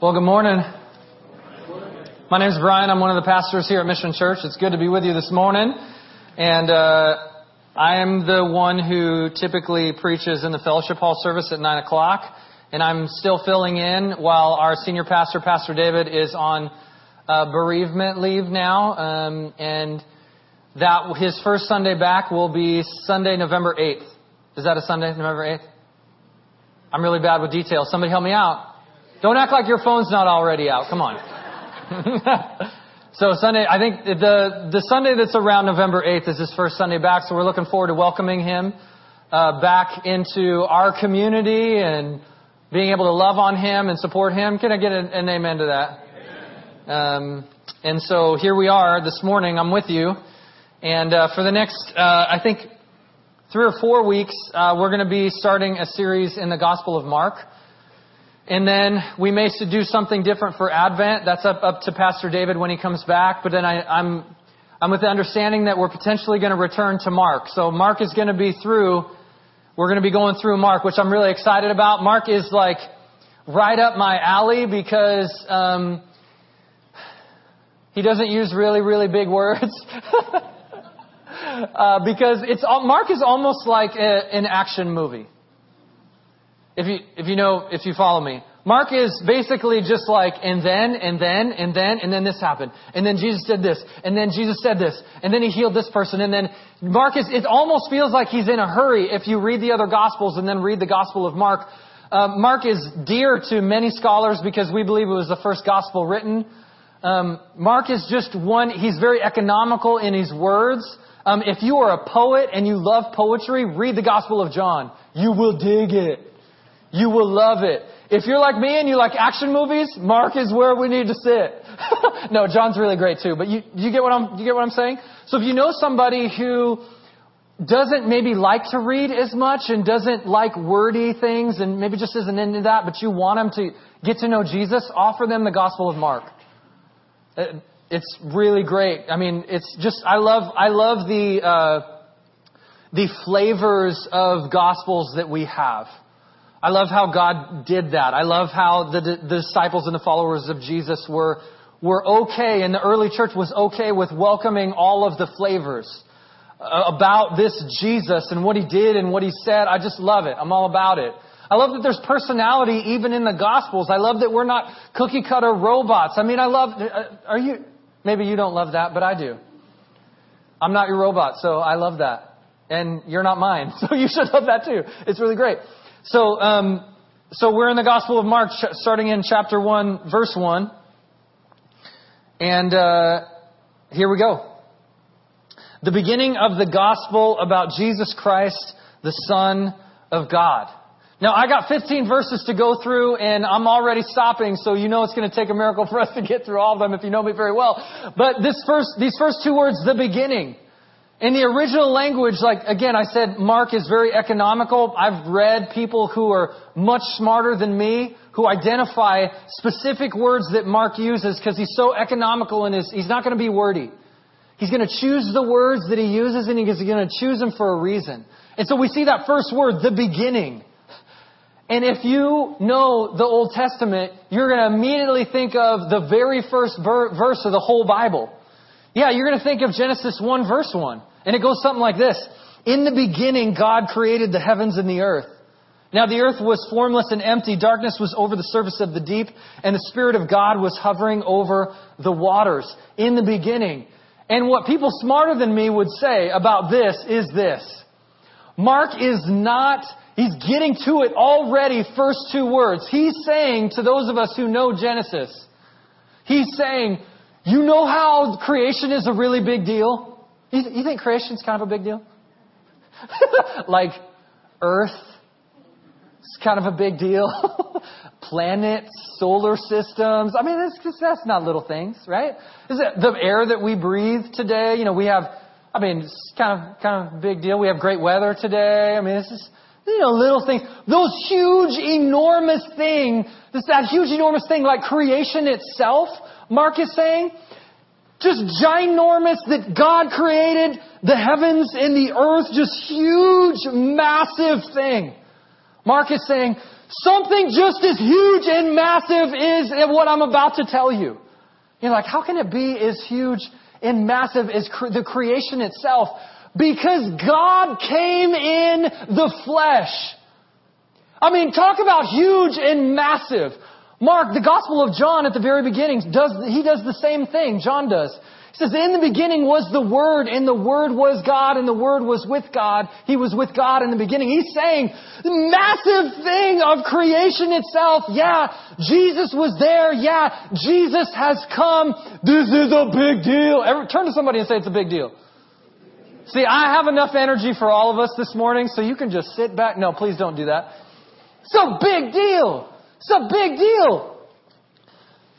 Well, good morning. My name is Brian. I'm one of the pastors here at Mission Church. It's good to be with you this morning. And uh, I am the one who typically preaches in the fellowship hall service at 9 o'clock. And I'm still filling in while our senior pastor, Pastor David, is on uh, bereavement leave now. Um, and that his first Sunday back will be Sunday, November 8th. Is that a Sunday, November 8th? I'm really bad with details. Somebody help me out. Don't act like your phone's not already out. Come on. so Sunday, I think the the Sunday that's around November 8th is his first Sunday back. So we're looking forward to welcoming him uh, back into our community and being able to love on him and support him. Can I get an, an amen to that? Um, and so here we are this morning. I'm with you, and uh, for the next, uh, I think, three or four weeks, uh, we're going to be starting a series in the Gospel of Mark. And then we may do something different for Advent. That's up, up to Pastor David when he comes back. But then I, I'm, I'm with the understanding that we're potentially going to return to Mark. So Mark is going to be through, we're going to be going through Mark, which I'm really excited about. Mark is like right up my alley because, um, he doesn't use really, really big words. uh, because it's, Mark is almost like a, an action movie. If you, if you know, if you follow me. Mark is basically just like, and then, and then, and then, and then this happened. And then Jesus did this. And then Jesus said this. And then he healed this person. And then Mark is, it almost feels like he's in a hurry if you read the other Gospels and then read the Gospel of Mark. Uh, Mark is dear to many scholars because we believe it was the first Gospel written. Um, Mark is just one, he's very economical in his words. Um, if you are a poet and you love poetry, read the Gospel of John. You will dig it. You will love it. If you're like me and you like action movies, Mark is where we need to sit. no, John's really great too, but you, you get what I'm, you get what I'm saying? So if you know somebody who doesn't maybe like to read as much and doesn't like wordy things and maybe just isn't into that, but you want them to get to know Jesus, offer them the Gospel of Mark. Uh, it's really great. I mean, it's just, I love, I love the, uh, the flavors of Gospels that we have. I love how God did that. I love how the, the disciples and the followers of Jesus were, were okay, and the early church was okay with welcoming all of the flavors uh, about this Jesus and what he did and what he said. I just love it. I'm all about it. I love that there's personality even in the Gospels. I love that we're not cookie cutter robots. I mean, I love, uh, are you, maybe you don't love that, but I do. I'm not your robot, so I love that. And you're not mine, so you should love that too. It's really great. So, um, so we're in the Gospel of Mark, starting in chapter one, verse one, and uh, here we go. The beginning of the gospel about Jesus Christ, the Son of God. Now, I got 15 verses to go through, and I'm already stopping, so you know it's going to take a miracle for us to get through all of them if you know me very well. But this first, these first two words, the beginning. In the original language, like again, I said Mark is very economical. I've read people who are much smarter than me who identify specific words that Mark uses because he's so economical in his, he's not going to be wordy. He's going to choose the words that he uses and he's going to choose them for a reason. And so we see that first word, the beginning. And if you know the Old Testament, you're going to immediately think of the very first verse of the whole Bible. Yeah, you're going to think of Genesis 1 verse 1. And it goes something like this. In the beginning, God created the heavens and the earth. Now the earth was formless and empty. Darkness was over the surface of the deep, and the Spirit of God was hovering over the waters. In the beginning. And what people smarter than me would say about this is this. Mark is not, he's getting to it already, first two words. He's saying to those of us who know Genesis, he's saying, you know how creation is a really big deal? You, th- you think creation's kind of a big deal? like Earth is kind of a big deal. Planets, solar systems. I mean, that's, that's not little things, right? Is it the air that we breathe today? You know, we have, I mean, it's kind of, kind of a big deal. We have great weather today. I mean, this is, you know, little things. Those huge, enormous thing, this, that huge, enormous thing like creation itself, Mark is saying, just ginormous that God created the heavens and the earth, just huge, massive thing. Mark is saying, Something just as huge and massive is what I'm about to tell you. You're like, how can it be as huge and massive as cre- the creation itself? Because God came in the flesh. I mean, talk about huge and massive. Mark, the Gospel of John at the very beginning, does, he does the same thing. John does. He says, in the beginning was the Word, and the Word was God, and the Word was with God. He was with God in the beginning. He's saying, the massive thing of creation itself. Yeah, Jesus was there. Yeah, Jesus has come. This is a big deal. Every, turn to somebody and say it's a big deal. See, I have enough energy for all of us this morning, so you can just sit back. No, please don't do that. It's a big deal. It's a big deal.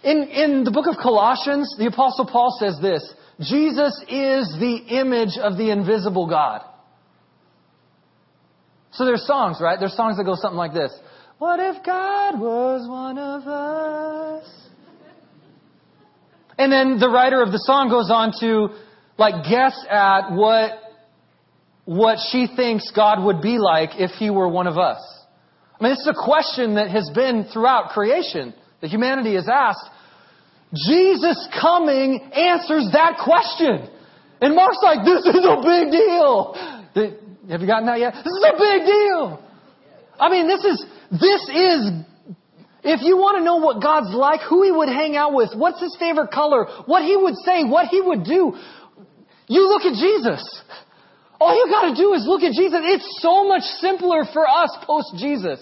In, in the book of Colossians, the apostle Paul says this, Jesus is the image of the invisible God. So there's songs, right? There's songs that go something like this. What if God was one of us? And then the writer of the song goes on to like guess at what what she thinks God would be like if he were one of us. I mean, it's a question that has been throughout creation that humanity has asked. Jesus coming answers that question. And Mark's like, this is a big deal. Have you gotten that yet? This is a big deal. I mean, this is, this is, if you want to know what God's like, who He would hang out with, what's His favorite color, what He would say, what He would do, you look at Jesus. All you gotta do is look at Jesus. It's so much simpler for us post Jesus.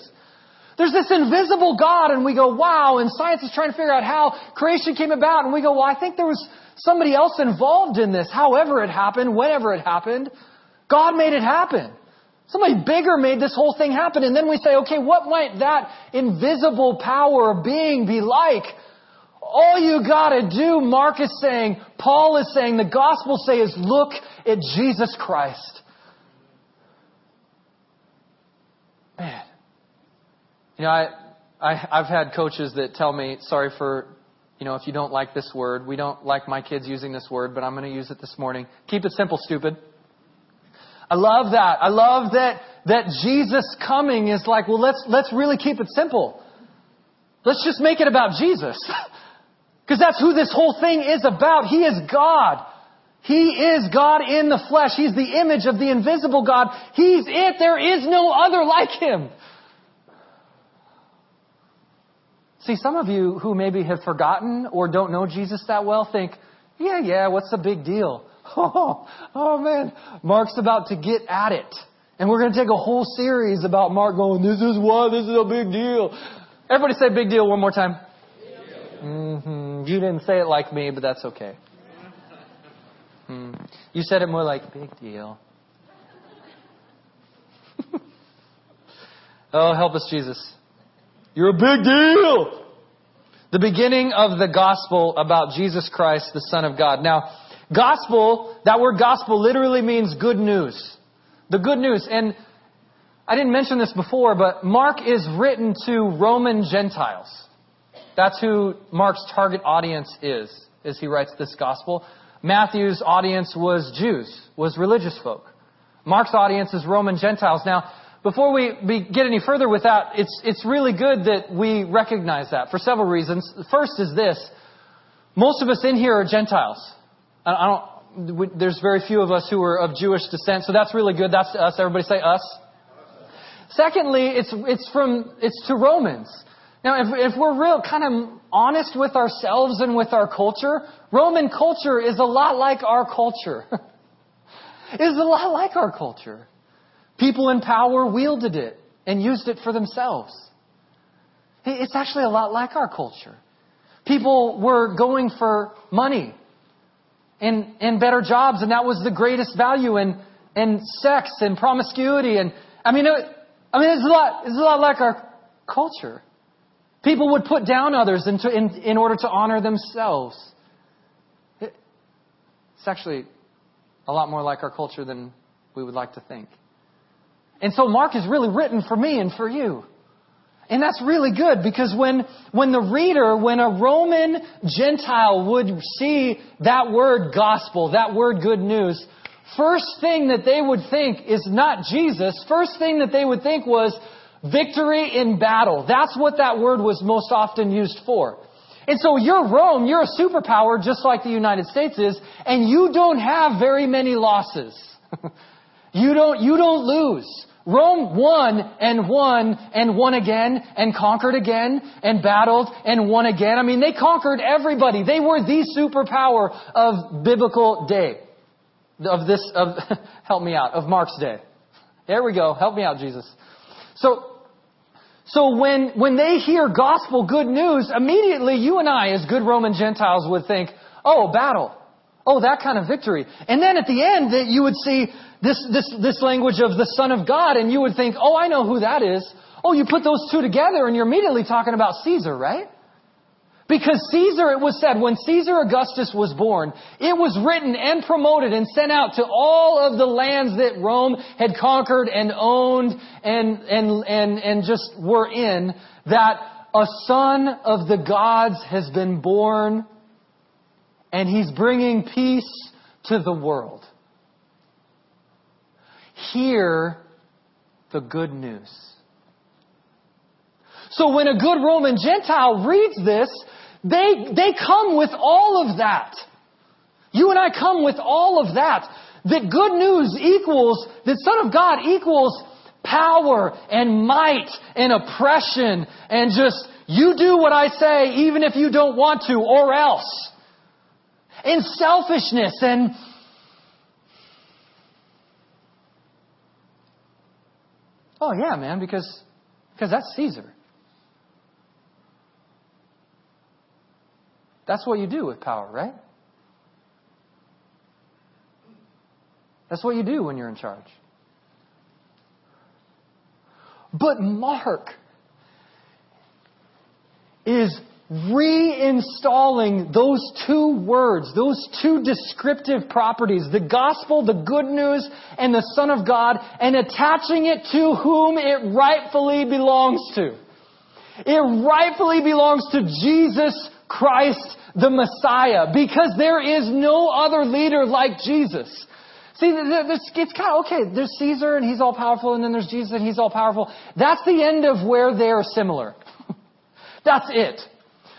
There's this invisible God and we go, wow, and science is trying to figure out how creation came about and we go, well, I think there was somebody else involved in this, however it happened, whenever it happened. God made it happen. Somebody bigger made this whole thing happen. And then we say, okay, what might that invisible power being be like? All you gotta do, Mark is saying, Paul is saying, the gospel say is look at Jesus Christ. Man. You know, I, I, I've had coaches that tell me, sorry for, you know, if you don't like this word, we don't like my kids using this word, but I'm to use it this morning. Keep it simple, stupid. I love that. I love that, that Jesus coming is like, well, let's, let's really keep it simple. Let's just make it about Jesus. Because that's who this whole thing is about. He is God. He is God in the flesh. He's the image of the invisible God. He's it. There is no other like Him. See, some of you who maybe have forgotten or don't know Jesus that well think, yeah, yeah, what's the big deal? Oh, oh man, Mark's about to get at it. And we're going to take a whole series about Mark going, this is why this is a big deal. Everybody say big deal one more time. Mm-hmm. You didn't say it like me, but that's okay. Mm. You said it more like big deal. oh, help us, Jesus. You're a big deal. The beginning of the gospel about Jesus Christ, the Son of God. Now, gospel, that word gospel literally means good news. The good news. And I didn't mention this before, but Mark is written to Roman Gentiles. That's who Mark's target audience is, as he writes this gospel. Matthew's audience was Jews, was religious folk. Mark's audience is Roman Gentiles. Now, before we get any further with that, it's, it's really good that we recognize that for several reasons. The first is this. Most of us in here are Gentiles. I, I don't, there's very few of us who are of Jewish descent, so that's really good. That's us. Everybody say us. Secondly, it's, it's from, it's to Romans. Now, if, if we're real kind of honest with ourselves and with our culture, Roman culture is a lot like our culture. is a lot like our culture. People in power wielded it and used it for themselves. It's actually a lot like our culture. People were going for money and, and better jobs, and that was the greatest value, and, and sex and promiscuity. And I mean, it, I mean, it's a lot, it's a lot like our culture. People would put down others in, to, in, in order to honor themselves. It, it's actually a lot more like our culture than we would like to think. And so Mark is really written for me and for you. And that's really good because when, when the reader, when a Roman Gentile would see that word gospel, that word good news, first thing that they would think is not Jesus. First thing that they would think was, Victory in battle. That's what that word was most often used for. And so you're Rome, you're a superpower just like the United States is, and you don't have very many losses. you don't, you don't lose. Rome won and won and won again and conquered again and battled and won again. I mean, they conquered everybody. They were the superpower of biblical day. Of this, of, help me out, of Mark's day. There we go. Help me out, Jesus. So, so when, when they hear gospel good news, immediately you and I, as good Roman Gentiles, would think, oh, battle. Oh, that kind of victory. And then at the end, you would see this, this, this language of the Son of God, and you would think, oh, I know who that is. Oh, you put those two together, and you're immediately talking about Caesar, right? Because Caesar, it was said, when Caesar Augustus was born, it was written and promoted and sent out to all of the lands that Rome had conquered and owned and, and, and, and just were in, that a son of the gods has been born and he's bringing peace to the world. Hear the good news. So when a good Roman Gentile reads this, they, they come with all of that. You and I come with all of that. That good news equals, that Son of God equals power and might and oppression and just, you do what I say even if you don't want to or else. And selfishness and Oh yeah, man, because because that's Caesar. That's what you do with power, right? That's what you do when you're in charge. But Mark is reinstalling those two words, those two descriptive properties, the gospel, the good news, and the Son of God, and attaching it to whom it rightfully belongs to. It rightfully belongs to Jesus Christ the Messiah because there is no other leader like Jesus. See, it's kind of, okay, there's Caesar and he's all powerful and then there's Jesus and he's all powerful. That's the end of where they're similar. That's it.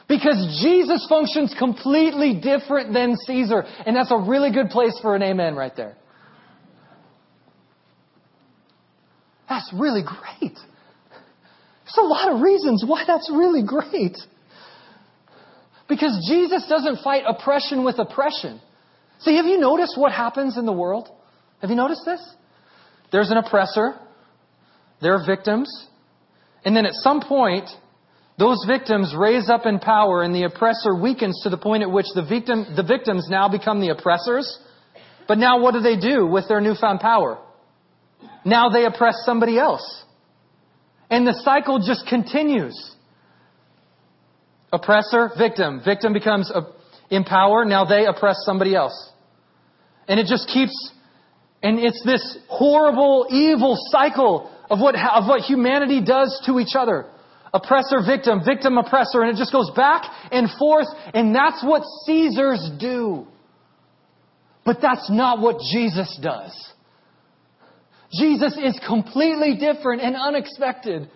Because Jesus functions completely different than Caesar. And that's a really good place for an amen right there. That's really great. There's a lot of reasons why that's really great. Because Jesus doesn't fight oppression with oppression. See, have you noticed what happens in the world? Have you noticed this? There's an oppressor. There are victims. And then at some point, those victims raise up in power and the oppressor weakens to the point at which the victim, the victims now become the oppressors. But now what do they do with their newfound power? Now they oppress somebody else. And the cycle just continues. Oppressor, victim. Victim becomes in power. Now they oppress somebody else. And it just keeps, and it's this horrible, evil cycle of what, of what humanity does to each other. Oppressor, victim, victim, oppressor, and it just goes back and forth, and that's what Caesars do. But that's not what Jesus does. Jesus is completely different and unexpected.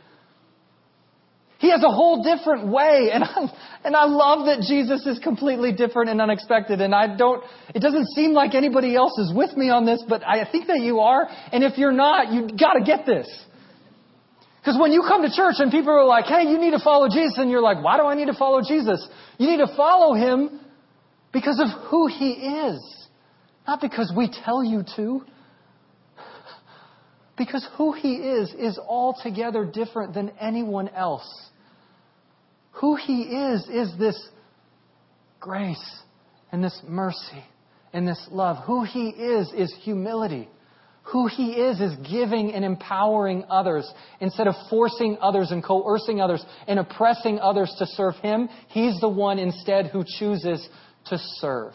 He has a whole different way. And I, and I love that Jesus is completely different and unexpected. And I don't, it doesn't seem like anybody else is with me on this, but I think that you are. And if you're not, you gotta get this. Because when you come to church and people are like, hey, you need to follow Jesus, and you're like, why do I need to follow Jesus? You need to follow him because of who he is. Not because we tell you to. Because who he is is altogether different than anyone else. Who He is, is this grace and this mercy and this love. Who He is, is humility. Who He is, is giving and empowering others instead of forcing others and coercing others and oppressing others to serve Him. He's the one instead who chooses to serve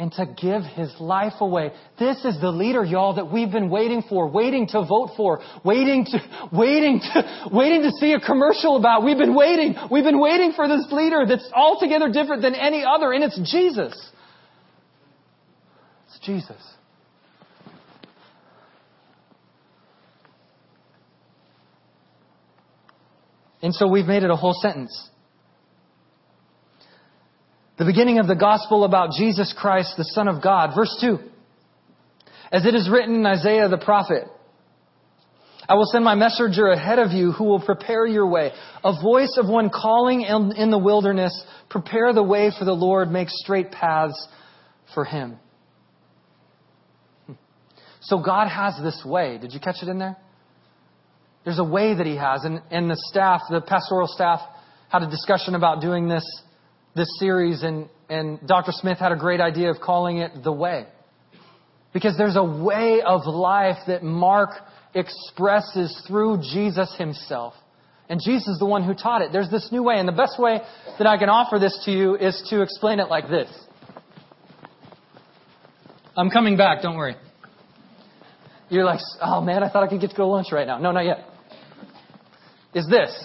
and to give his life away. This is the leader, y'all, that we've been waiting for, waiting to vote for, waiting to, waiting to, waiting to see a commercial about. We've been waiting. We've been waiting for this leader that's altogether different than any other, and it's Jesus. It's Jesus. And so we've made it a whole sentence. The beginning of the gospel about Jesus Christ, the Son of God. Verse 2. As it is written in Isaiah the prophet, I will send my messenger ahead of you who will prepare your way. A voice of one calling in the wilderness, prepare the way for the Lord, make straight paths for him. So God has this way. Did you catch it in there? There's a way that He has. And, and the staff, the pastoral staff, had a discussion about doing this, this series, and, and Dr. Smith had a great idea of calling it The Way. Because there's a way of life that Mark expresses through Jesus Himself. And Jesus is the one who taught it. There's this new way. And the best way that I can offer this to you is to explain it like this. I'm coming back, don't worry. You're like, oh man, I thought I could get to go to lunch right now. No, not yet. Is this.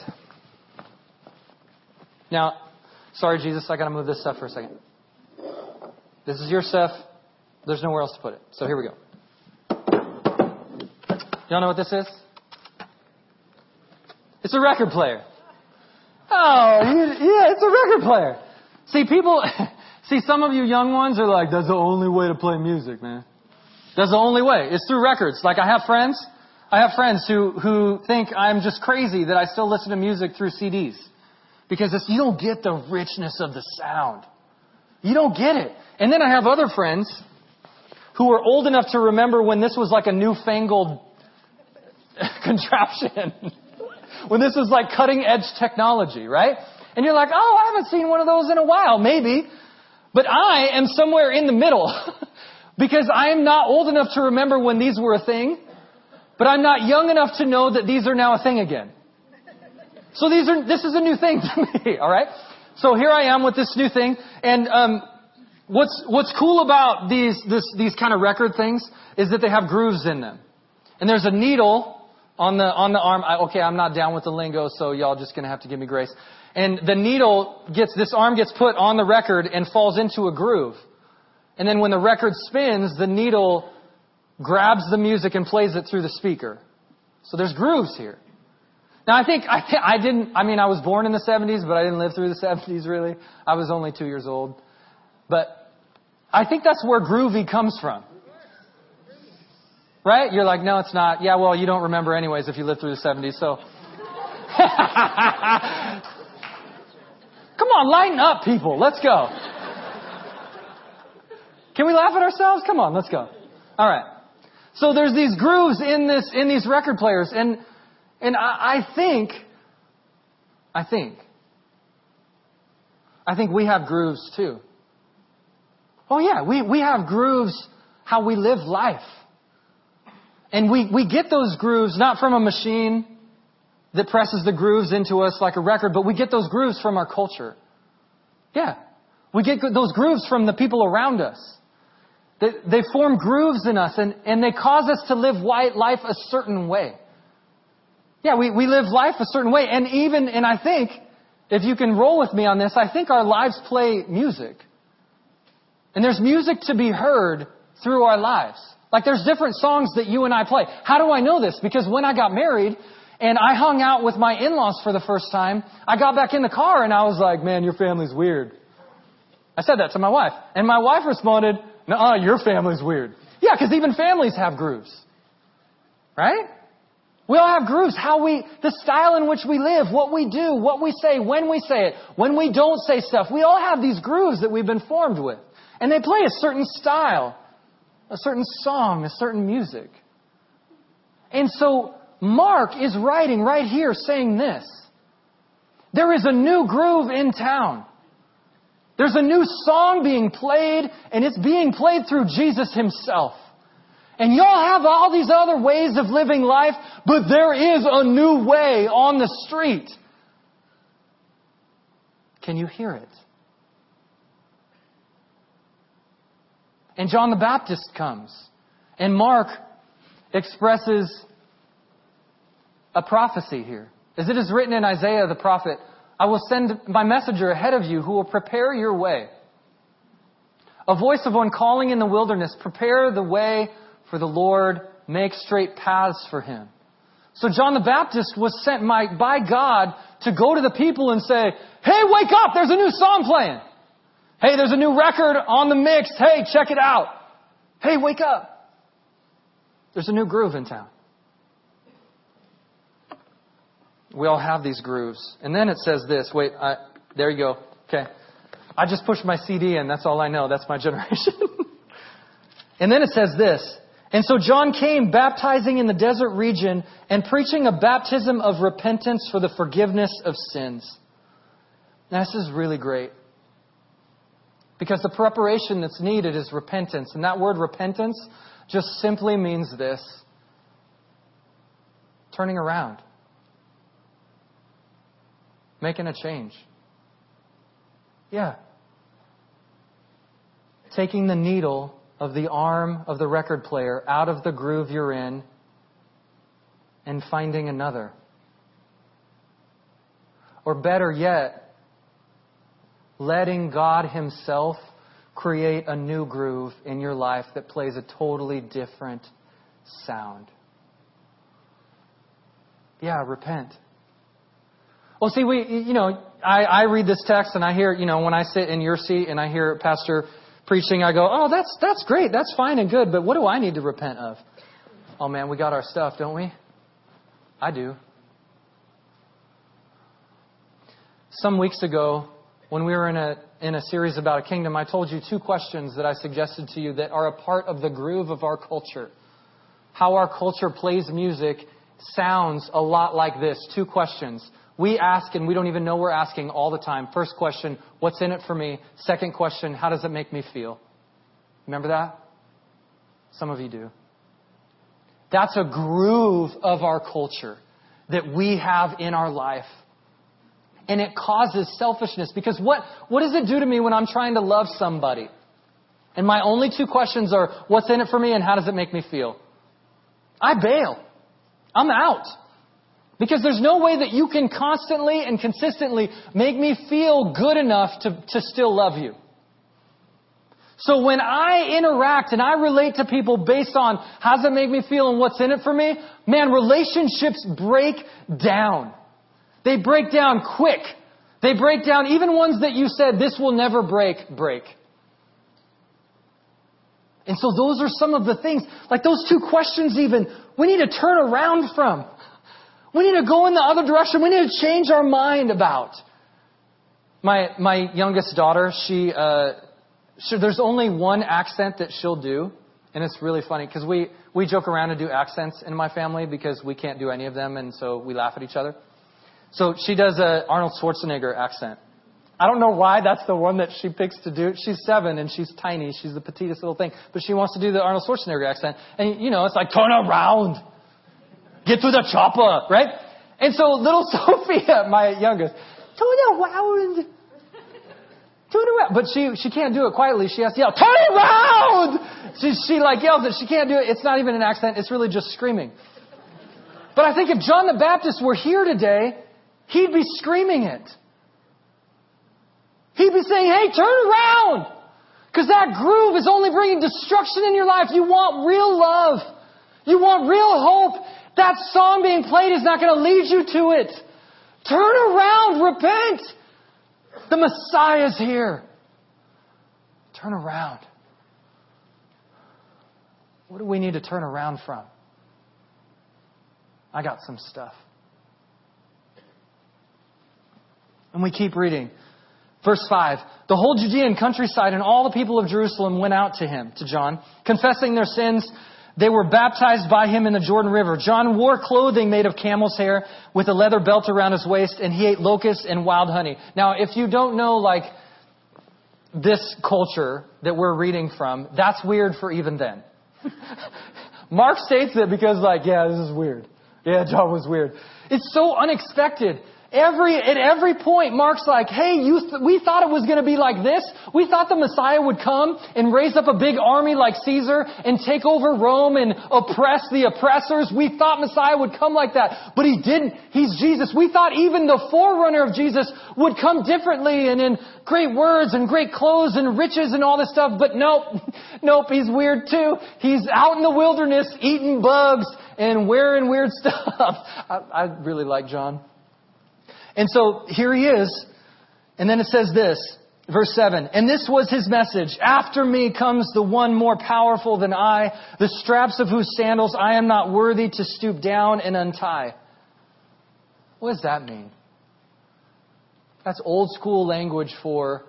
Now, sorry, Jesus, I got to move this stuff for a second. This is your stuff. There's nowhere else to put it. So here we go. Y'all know what this is? It's a record player. Oh, yeah, it's a record player. See, people, see, some of you young ones are like, that's the only way to play music, man. That's the only way. It's through records. Like I have friends, I have friends who, who think I'm just crazy that I still listen to music through CDs. Because you don't get the richness of the sound. You don't get it. And then I have other friends who are old enough to remember when this was like a newfangled contraption. when this was like cutting edge technology, right? And you're like, oh, I haven't seen one of those in a while, maybe. But I am somewhere in the middle. Because I am not old enough to remember when these were a thing, but I'm not young enough to know that these are now a thing again. So these are, this is a new thing to me, alright? So here I am with this new thing, and, um, what's, what's cool about these, this, these kind of record things is that they have grooves in them. And there's a needle on the, on the arm. I, okay, I'm not down with the lingo, so y'all just gonna have to give me grace. And the needle gets, this arm gets put on the record and falls into a groove. And then when the record spins, the needle grabs the music and plays it through the speaker. So there's grooves here. Now I think, I, th- I didn't, I mean I was born in the 70s, but I didn't live through the 70s really. I was only two years old. But I think that's where groovy comes from. Right? You're like, no, it's not. Yeah, well, you don't remember anyways if you lived through the 70s, so. Come on, lighten up, people. Let's go. Can we laugh at ourselves? Come on, let's go. All right. So there's these grooves in this, in these record players, and, and I, I think, I think, I think we have grooves too. Oh yeah, we, we have grooves how we live life. And we, we get those grooves not from a machine that presses the grooves into us like a record, but we get those grooves from our culture. Yeah. We get those grooves from the people around us. They, they form grooves in us and, and they cause us to live life a certain way. Yeah, we, we live life a certain way. And even, and I think, if you can roll with me on this, I think our lives play music. And there's music to be heard through our lives. Like there's different songs that you and I play. How do I know this? Because when I got married and I hung out with my in-laws for the first time, I got back in the car and I was like, man, your family's weird. I said that to my wife. And my wife responded, no, your family's weird. Yeah, because even families have grooves. Right? We all have grooves. How we, the style in which we live, what we do, what we say, when we say it, when we don't say stuff. We all have these grooves that we've been formed with. And they play a certain style, a certain song, a certain music. And so Mark is writing right here saying this. There is a new groove in town. There's a new song being played, and it's being played through Jesus himself. And y'all have all these other ways of living life, but there is a new way on the street. Can you hear it? And John the Baptist comes, and Mark expresses a prophecy here. As it is written in Isaiah the prophet, I will send my messenger ahead of you who will prepare your way. A voice of one calling in the wilderness, prepare the way for the Lord, make straight paths for him. So John the Baptist was sent by God to go to the people and say, Hey, wake up! There's a new song playing. Hey, there's a new record on the mix. Hey, check it out. Hey, wake up. There's a new groove in town. We all have these grooves. And then it says this. Wait, I, there you go. Okay. I just pushed my CD in. That's all I know. That's my generation. and then it says this. And so John came baptizing in the desert region and preaching a baptism of repentance for the forgiveness of sins. Now, this is really great. Because the preparation that's needed is repentance. And that word repentance just simply means this turning around, making a change. Yeah. Taking the needle of the arm of the record player out of the groove you're in and finding another. Or better yet, letting God Himself create a new groove in your life that plays a totally different sound. Yeah, repent. Well, see, we, you know, I, I read this text and I hear, you know, when I sit in your seat and I hear Pastor preaching, I go, oh, that's, that's great. That's fine and good. But what do I need to repent of? Oh man, we got our stuff, don't we? I do. Some weeks ago, when we were in a, in a series about a kingdom, I told you two questions that I suggested to you that are a part of the groove of our culture. How our culture plays music sounds a lot like this. Two questions. We ask and we don't even know we're asking all the time. First question, what's in it for me? Second question, how does it make me feel? Remember that? Some of you do. That's a groove of our culture that we have in our life. And it causes selfishness because what, what does it do to me when I'm trying to love somebody? And my only two questions are, what's in it for me and how does it make me feel? I bail. I'm out. Because there's no way that you can constantly and consistently make me feel good enough to, to still love you. So when I interact and I relate to people based on how's it make me feel and what's in it for me, man, relationships break down. They break down quick. They break down even ones that you said this will never break, break. And so those are some of the things, like those two questions even, we need to turn around from. We need to go in the other direction. We need to change our mind about. My, my youngest daughter, she, uh, she, there's only one accent that she'll do. And it's really funny because we, we joke around and do accents in my family because we can't do any of them. And so we laugh at each other. So she does a Arnold Schwarzenegger accent. I don't know why that's the one that she picks to do. She's seven and she's tiny. She's the petitest little thing. But she wants to do the Arnold Schwarzenegger accent. And, you know, it's like, turn around. Get to the chopper, right? And so little Sophia, my youngest, turn around. Turn around. But she, she can't do it quietly. She has to yell, turn around! She, she like yells it. She can't do it. It's not even an accent. It's really just screaming. But I think if John the Baptist were here today, he'd be screaming it. He'd be saying, hey, turn around! Because that groove is only bringing destruction in your life. You want real love. You want real hope. That song being played is not going to lead you to it. Turn around, repent. The Messiah is here. Turn around. What do we need to turn around from? I got some stuff. And we keep reading. Verse 5 The whole Judean countryside and all the people of Jerusalem went out to him, to John, confessing their sins they were baptized by him in the Jordan River. John wore clothing made of camel's hair with a leather belt around his waist, and he ate locusts and wild honey. Now, if you don't know, like, this culture that we're reading from, that's weird for even then. Mark states it because, like, yeah, this is weird. Yeah, John was weird. It's so unexpected. Every, at every point, Mark's like, hey, you th- we thought it was going to be like this. We thought the Messiah would come and raise up a big army like Caesar and take over Rome and oppress the oppressors. We thought Messiah would come like that. But he didn't. He's Jesus. We thought even the forerunner of Jesus would come differently and in great words and great clothes and riches and all this stuff. But nope. Nope. He's weird too. He's out in the wilderness eating bugs and wearing weird stuff. I, I really like John. And so here he is. And then it says this, verse 7. And this was his message. After me comes the one more powerful than I, the straps of whose sandals I am not worthy to stoop down and untie. What does that mean? That's old school language for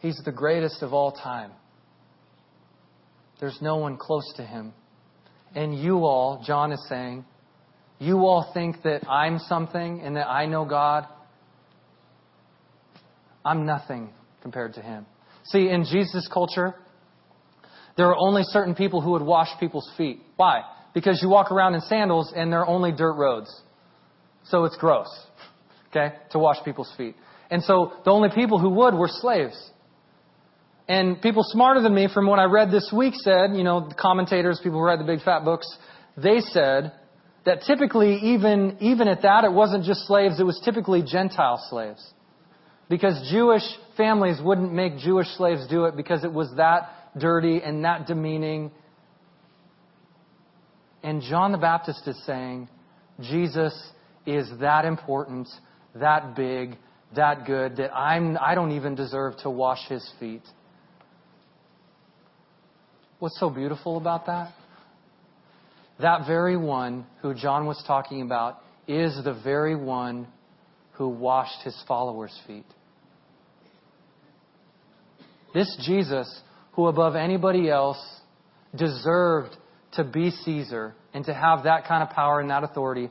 he's the greatest of all time. There's no one close to him. And you all, John is saying, you all think that I'm something and that I know God. I'm nothing compared to him. See, in Jesus' culture, there are only certain people who would wash people's feet. Why? Because you walk around in sandals and they're only dirt roads. So it's gross, okay, to wash people's feet. And so the only people who would were slaves. And people smarter than me from what I read this week said, you know, the commentators, people who read the big fat books, they said that typically even, even at that, it wasn't just slaves, it was typically Gentile slaves. Because Jewish families wouldn't make Jewish slaves do it because it was that dirty and that demeaning. And John the Baptist is saying, Jesus is that important, that big, that good, that I'm, I don't even deserve to wash his feet. What's so beautiful about that? That very one who John was talking about is the very one who washed his followers' feet. This Jesus, who above anybody else deserved to be Caesar and to have that kind of power and that authority,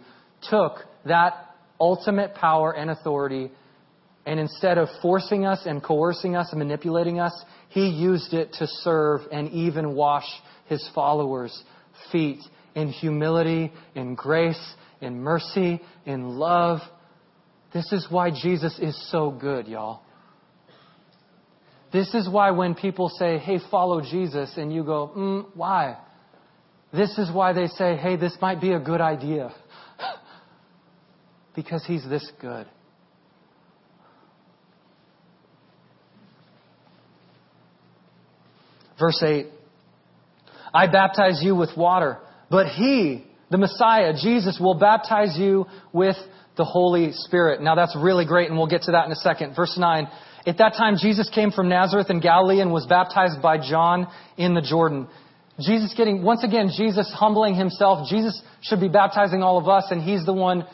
took that ultimate power and authority and instead of forcing us and coercing us and manipulating us, he used it to serve and even wash his followers' feet in humility, in grace, in mercy, in love. This is why Jesus is so good, y'all. This is why when people say, hey, follow Jesus, and you go, mm, why? This is why they say, hey, this might be a good idea. because he's this good. Verse 8 I baptize you with water, but he, the Messiah, Jesus, will baptize you with the Holy Spirit. Now that's really great, and we'll get to that in a second. Verse 9 At that time, Jesus came from Nazareth in Galilee and was baptized by John in the Jordan. Jesus getting, once again, Jesus humbling himself. Jesus should be baptizing all of us, and he's the one,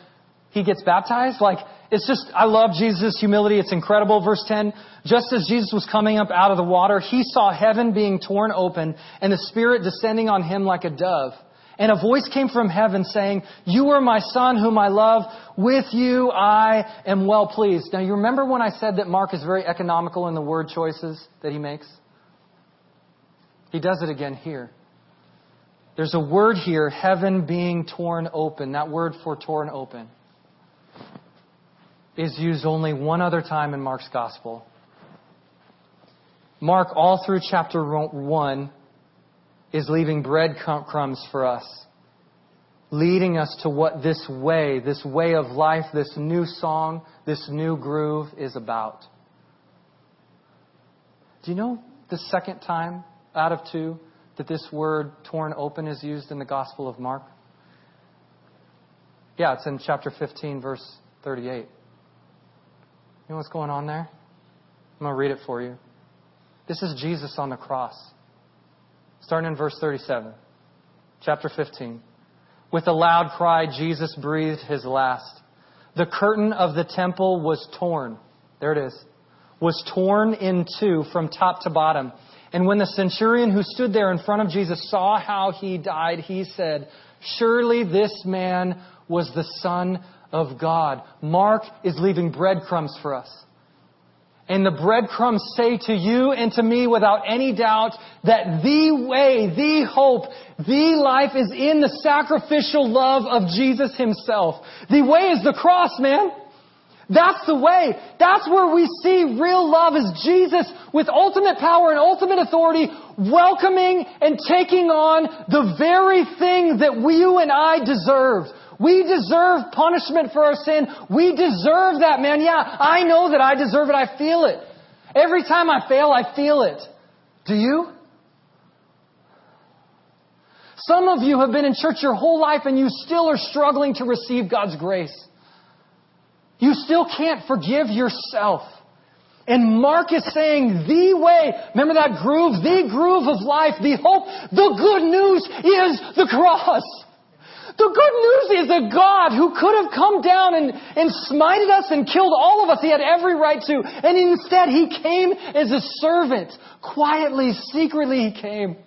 he gets baptized? Like, it's just, I love Jesus' humility. It's incredible. Verse 10, just as Jesus was coming up out of the water, he saw heaven being torn open and the Spirit descending on him like a dove. And a voice came from heaven saying, You are my son whom I love. With you I am well pleased. Now you remember when I said that Mark is very economical in the word choices that he makes? He does it again here. There's a word here, heaven being torn open. That word for torn open is used only one other time in Mark's gospel. Mark, all through chapter 1, is leaving breadcrumbs for us, leading us to what this way, this way of life, this new song, this new groove is about. Do you know the second time out of two that this word torn open is used in the Gospel of Mark? Yeah, it's in chapter 15, verse 38. You know what's going on there? I'm going to read it for you. This is Jesus on the cross. Starting in verse 37, chapter 15. With a loud cry, Jesus breathed his last. The curtain of the temple was torn. There it is. Was torn in two from top to bottom. And when the centurion who stood there in front of Jesus saw how he died, he said, Surely this man was the Son of God. Mark is leaving breadcrumbs for us. And the breadcrumbs say to you and to me without any doubt that the way, the hope, the life is in the sacrificial love of Jesus himself. The way is the cross, man. That's the way. That's where we see real love is Jesus with ultimate power and ultimate authority welcoming and taking on the very thing that you and I deserved. We deserve punishment for our sin. We deserve that, man. Yeah, I know that I deserve it. I feel it. Every time I fail, I feel it. Do you? Some of you have been in church your whole life and you still are struggling to receive God's grace. You still can't forgive yourself. And Mark is saying the way, remember that groove, the groove of life, the hope, the good news is the cross. The good news is a God who could have come down and, and smited us and killed all of us. He had every right to. And instead, He came as a servant. Quietly, secretly, He came.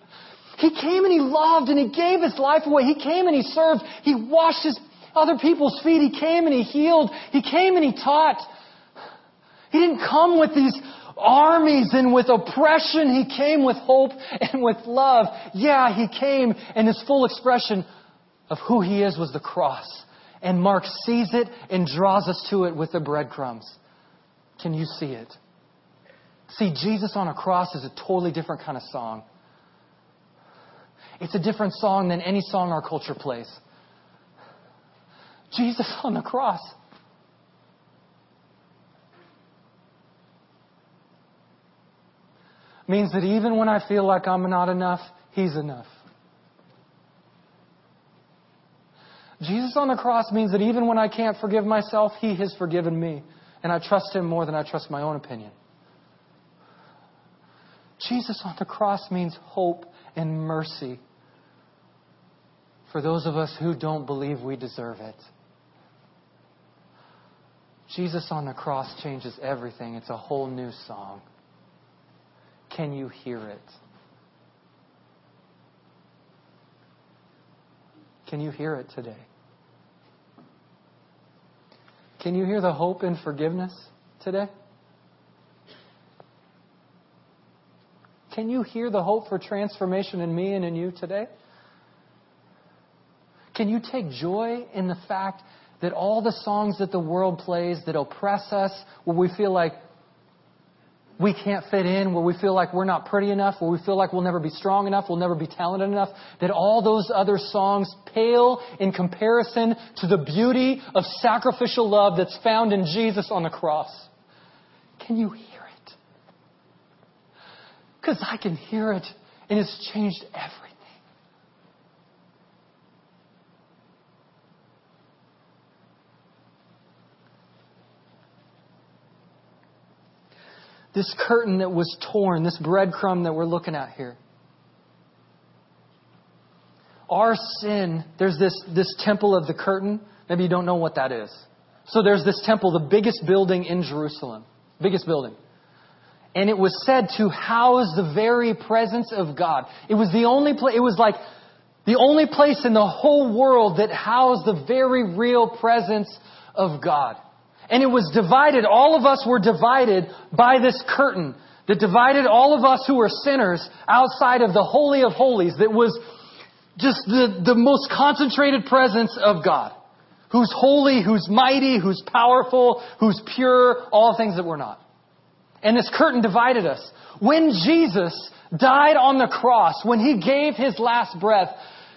He came and He loved and He gave His life away. He came and He served. He washed His other people's feet. He came and He healed. He came and He taught. He didn't come with these armies and with oppression. He came with hope and with love. Yeah, He came in His full expression of who He is was the cross. And Mark sees it and draws us to it with the breadcrumbs. Can you see it? See, Jesus on a cross is a totally different kind of song. It's a different song than any song our culture plays. Jesus on the cross. Means that even when I feel like I'm not enough, He's enough. Jesus on the cross means that even when I can't forgive myself, He has forgiven me. And I trust Him more than I trust my own opinion. Jesus on the cross means hope and mercy for those of us who don't believe we deserve it. Jesus on the cross changes everything. It's a whole new song. Can you hear it? Can you hear it today? Can you hear the hope and forgiveness today? Can you hear the hope for transformation in me and in you today? Can you take joy in the fact that all the songs that the world plays that oppress us, where we feel like we can't fit in, where we feel like we're not pretty enough, where we feel like we'll never be strong enough, we'll never be talented enough, that all those other songs pale in comparison to the beauty of sacrificial love that's found in Jesus on the cross. Can you hear it? Because I can hear it, and it's changed everything. This curtain that was torn, this breadcrumb that we're looking at here. Our sin, there's this, this temple of the curtain. Maybe you don't know what that is. So there's this temple, the biggest building in Jerusalem. Biggest building. And it was said to house the very presence of God. It was the only place, it was like the only place in the whole world that housed the very real presence of God. And it was divided. All of us were divided by this curtain that divided all of us who were sinners outside of the Holy of Holies that was just the, the most concentrated presence of God. Who's holy, who's mighty, who's powerful, who's pure, all things that we're not. And this curtain divided us. When Jesus died on the cross, when he gave his last breath,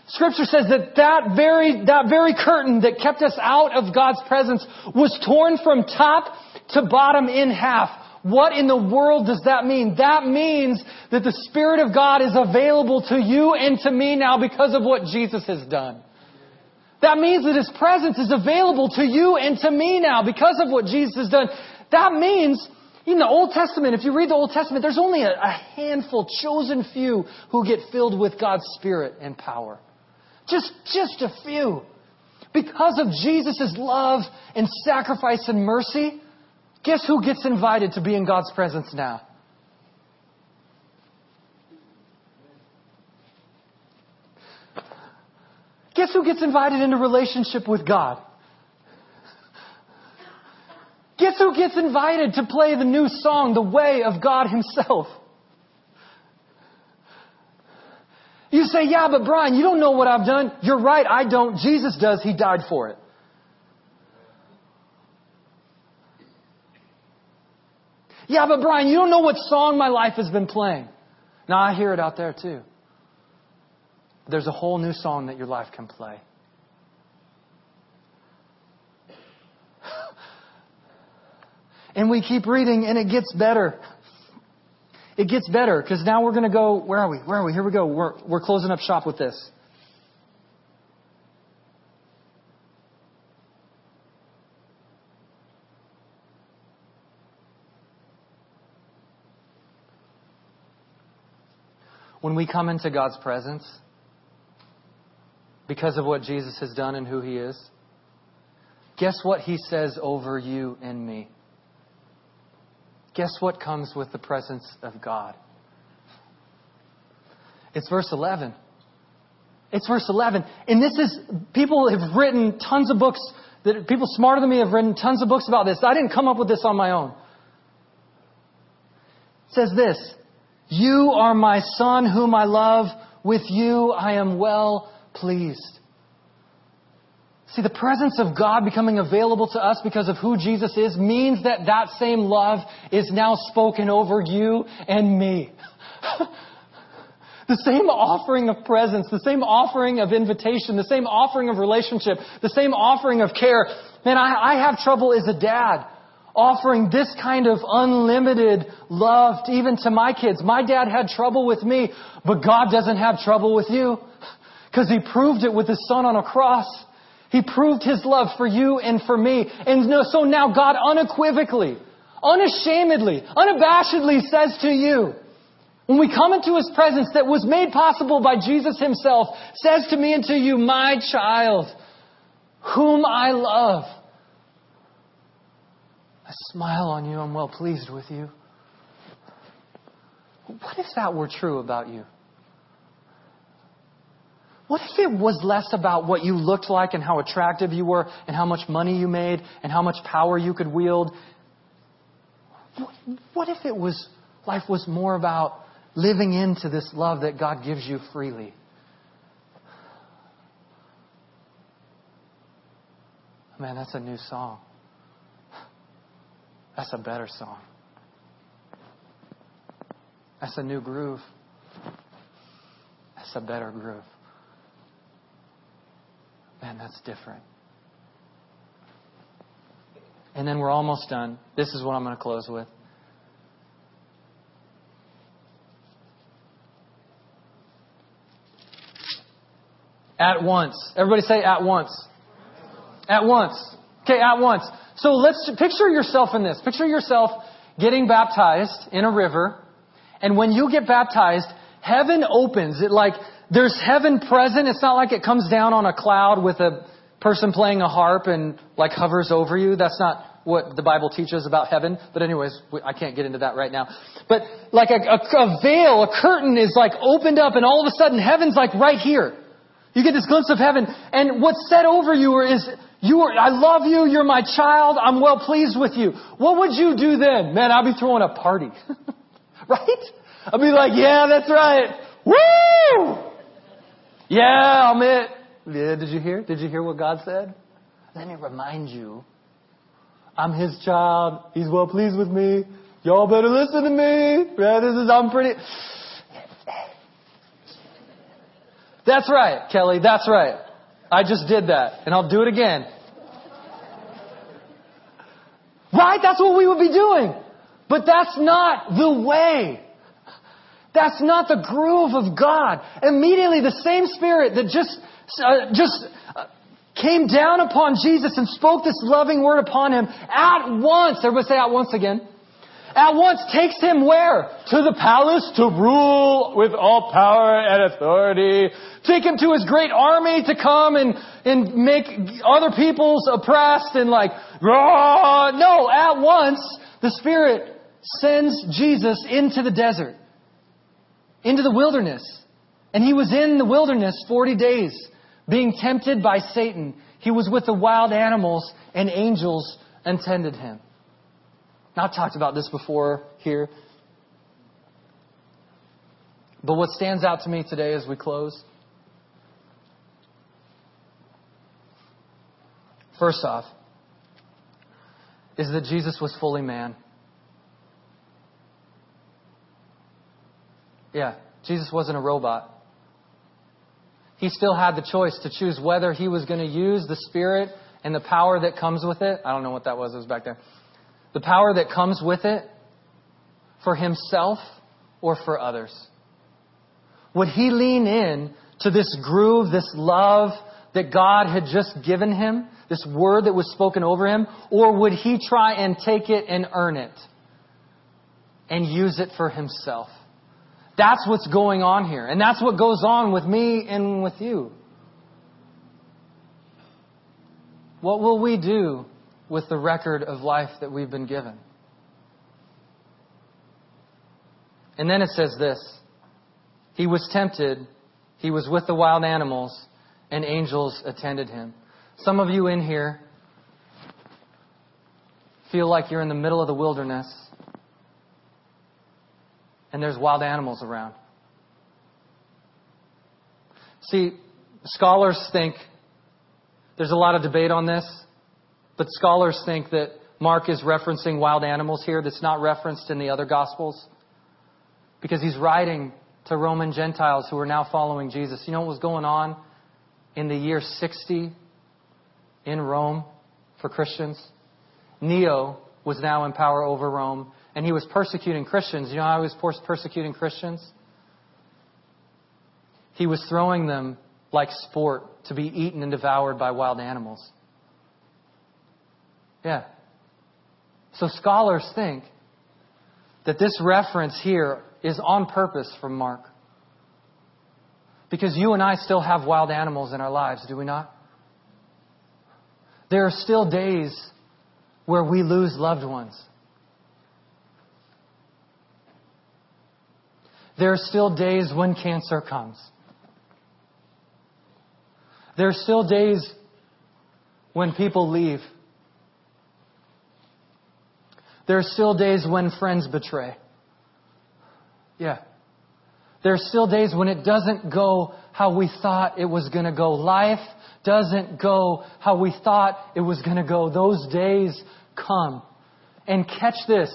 Scripture says that that very, that very curtain that kept us out of God's presence was torn from top to bottom in half. What in the world does that mean? That means that the Spirit of God is available to you and to me now because of what Jesus has done. That means that His presence is available to you and to me now because of what Jesus has done. That means, in the Old Testament, if you read the Old Testament, there's only a, a handful, chosen few, who get filled with God's Spirit and power. Just, just a few. Because of Jesus' love and sacrifice and mercy, guess who gets invited to be in God's presence now? Guess who gets invited into relationship with God? Guess who gets invited to play the new song, The Way of God Himself? You say, yeah, but Brian, you don't know what I've done. You're right, I don't. Jesus does. He died for it. Yeah, but Brian, you don't know what song my life has been playing. Now I hear it out there too. There's a whole new song that your life can play. And we keep reading and it gets better it gets better because now we're going to go. Where are we? Where are we? Here we go. We're, we're closing up shop with this. When we come into God's presence, because of what Jesus has done and who He is, guess what He says over you and me? Guess what comes with the presence of God? It's verse 11. It's verse 11. And this is, people have written tons of books, that people smarter than me have written tons of books about this. I didn't come up with this on my own. It says this, You are my son whom I love. With you I am well pleased. See, the presence of God becoming available to us because of who Jesus is means that that same love is now spoken over you and me. the same offering of presence, the same offering of invitation, the same offering of relationship, the same offering of care. Man, I, I have trouble as a dad offering this kind of unlimited love to, even to my kids. My dad had trouble with me, but God doesn't have trouble with you because he proved it with his son on a cross. He proved his love for you and for me. And so now God unequivocally, unashamedly, unabashedly says to you, when we come into his presence that was made possible by Jesus himself, says to me and to you, my child, whom I love. I smile on you. I'm well pleased with you. What if that were true about you? What if it was less about what you looked like and how attractive you were and how much money you made and how much power you could wield? What if it was, life was more about living into this love that God gives you freely? Man, that's a new song. That's a better song. That's a new groove. That's a better groove. Man, that's different. And then we're almost done. This is what I'm going to close with. At once. Everybody say at once. At once. Okay, at once. So let's picture yourself in this. Picture yourself getting baptized in a river. And when you get baptized, heaven opens. It like there's heaven present. It's not like it comes down on a cloud with a person playing a harp and like hovers over you. That's not what the Bible teaches about heaven. But anyways, I can't get into that right now. But like a, a, a veil, a curtain is like opened up and all of a sudden heaven's like right here. You get this glimpse of heaven and what's said over you is, you are, I love you, you're my child, I'm well pleased with you. What would you do then? Man, I'd be throwing a party. right? I'd be like, yeah, that's right. Woo! Yeah, I'm it. Yeah, did you hear? Did you hear what God said? Let me remind you. I'm His child. He's well pleased with me. Y'all better listen to me. Yeah, this is, I'm pretty. That's right, Kelly. That's right. I just did that. And I'll do it again. Right? That's what we would be doing. But that's not the way. That's not the groove of God. Immediately, the same Spirit that just, uh, just uh, came down upon Jesus and spoke this loving word upon him at once, everybody say at once again, at once takes him where? To the palace to rule with all power and authority. Take him to his great army to come and, and make other peoples oppressed and like, Rah! no, at once the Spirit sends Jesus into the desert into the wilderness. And he was in the wilderness 40 days, being tempted by Satan. He was with the wild animals, and angels attended him. Now, I've talked about this before here. But what stands out to me today as we close, first off, is that Jesus was fully man. Yeah, Jesus wasn't a robot. He still had the choice to choose whether he was going to use the Spirit and the power that comes with it. I don't know what that was, it was back there. The power that comes with it for himself or for others. Would he lean in to this groove, this love that God had just given him, this word that was spoken over him, or would he try and take it and earn it and use it for himself? That's what's going on here. And that's what goes on with me and with you. What will we do with the record of life that we've been given? And then it says this He was tempted, he was with the wild animals, and angels attended him. Some of you in here feel like you're in the middle of the wilderness and there's wild animals around. See, scholars think there's a lot of debate on this, but scholars think that Mark is referencing wild animals here that's not referenced in the other Gospels because he's writing to Roman Gentiles who are now following Jesus. You know what was going on in the year 60 in Rome for Christians? Nero was now in power over Rome, and he was persecuting Christians. You know how he was persecuting Christians? He was throwing them like sport to be eaten and devoured by wild animals. Yeah. So scholars think that this reference here is on purpose from Mark. Because you and I still have wild animals in our lives, do we not? There are still days where we lose loved ones. There are still days when cancer comes. There are still days when people leave. There are still days when friends betray. Yeah. There are still days when it doesn't go how we thought it was going to go. Life doesn't go how we thought it was going to go. Those days come. And catch this.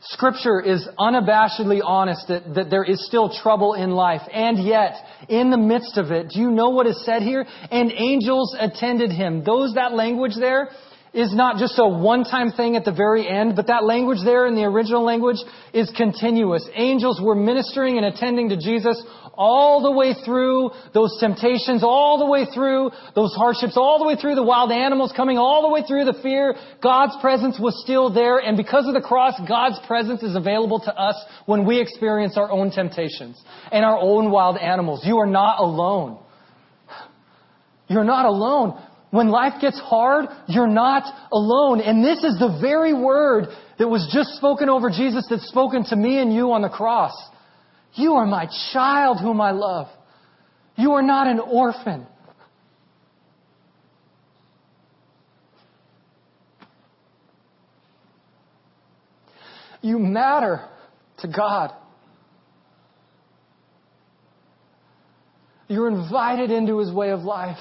Scripture is unabashedly honest that, that there is still trouble in life. And yet, in the midst of it, do you know what is said here? And angels attended him. Those, that language there, is not just a one-time thing at the very end, but that language there in the original language is continuous. Angels were ministering and attending to Jesus all the way through those temptations, all the way through those hardships, all the way through the wild animals coming, all the way through the fear. God's presence was still there, and because of the cross, God's presence is available to us when we experience our own temptations and our own wild animals. You are not alone. You're not alone. When life gets hard, you're not alone. And this is the very word that was just spoken over Jesus that's spoken to me and you on the cross. You are my child whom I love. You are not an orphan. You matter to God. You're invited into His way of life.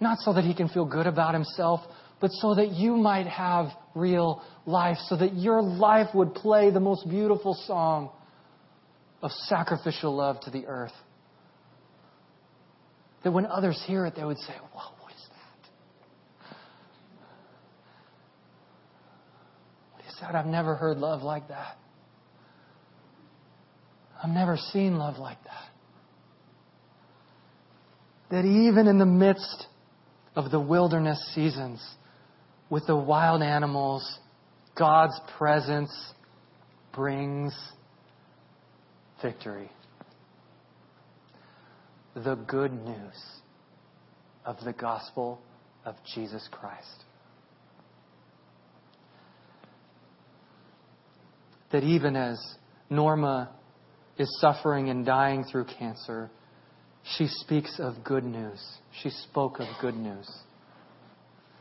Not so that he can feel good about himself, but so that you might have real life, so that your life would play the most beautiful song of sacrificial love to the earth. That when others hear it, they would say, Whoa, what is that? What is that? I've never heard love like that. I've never seen love like that. That even in the midst of the wilderness seasons with the wild animals, God's presence brings victory. The good news of the gospel of Jesus Christ. That even as Norma is suffering and dying through cancer, she speaks of good news. She spoke of good news.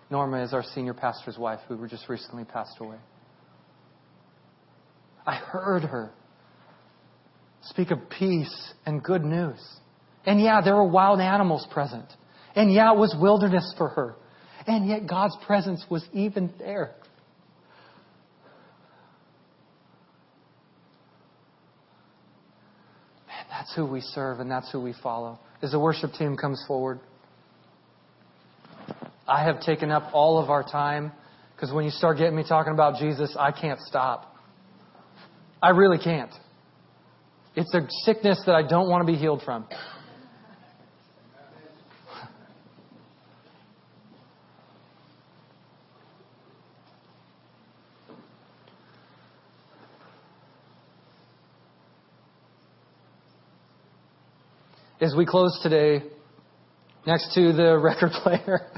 Norma is our senior pastor's wife who were just recently passed away. I heard her speak of peace and good news. And yeah, there were wild animals present. And yeah, it was wilderness for her. And yet God's presence was even there. Who we serve and that's who we follow. As the worship team comes forward, I have taken up all of our time because when you start getting me talking about Jesus, I can't stop. I really can't. It's a sickness that I don't want to be healed from. As we close today, next to the record player,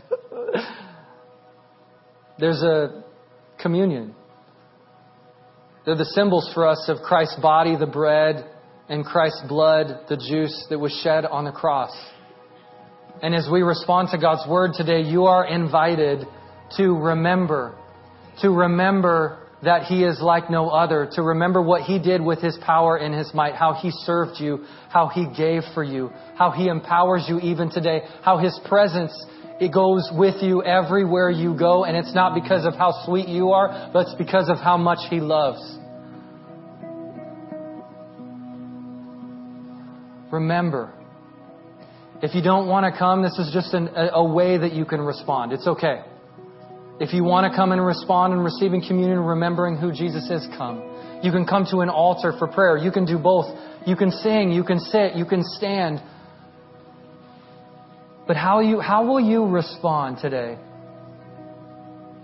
there's a communion. They're the symbols for us of Christ's body, the bread, and Christ's blood, the juice that was shed on the cross. And as we respond to God's word today, you are invited to remember, to remember that He is like no other, to remember what He did with His power and His might, how He served you, how He gave for you, how He empowers you even today, how His presence it goes with you everywhere you go, and it's not because of how sweet you are, but it's because of how much He loves. Remember, if you don't want to come, this is just an, a, a way that you can respond. It's okay. If you want to come and respond in receiving communion, and remembering who Jesus is, come. You can come to an altar for prayer. You can do both. You can sing, you can sit, you can stand. But how, you, how will you respond today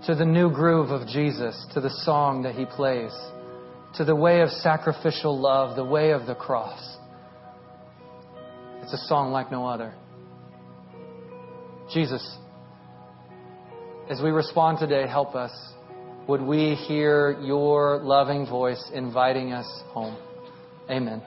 to the new groove of Jesus, to the song that he plays, to the way of sacrificial love, the way of the cross? It's a song like no other. Jesus, as we respond today, help us. Would we hear your loving voice inviting us home? Amen.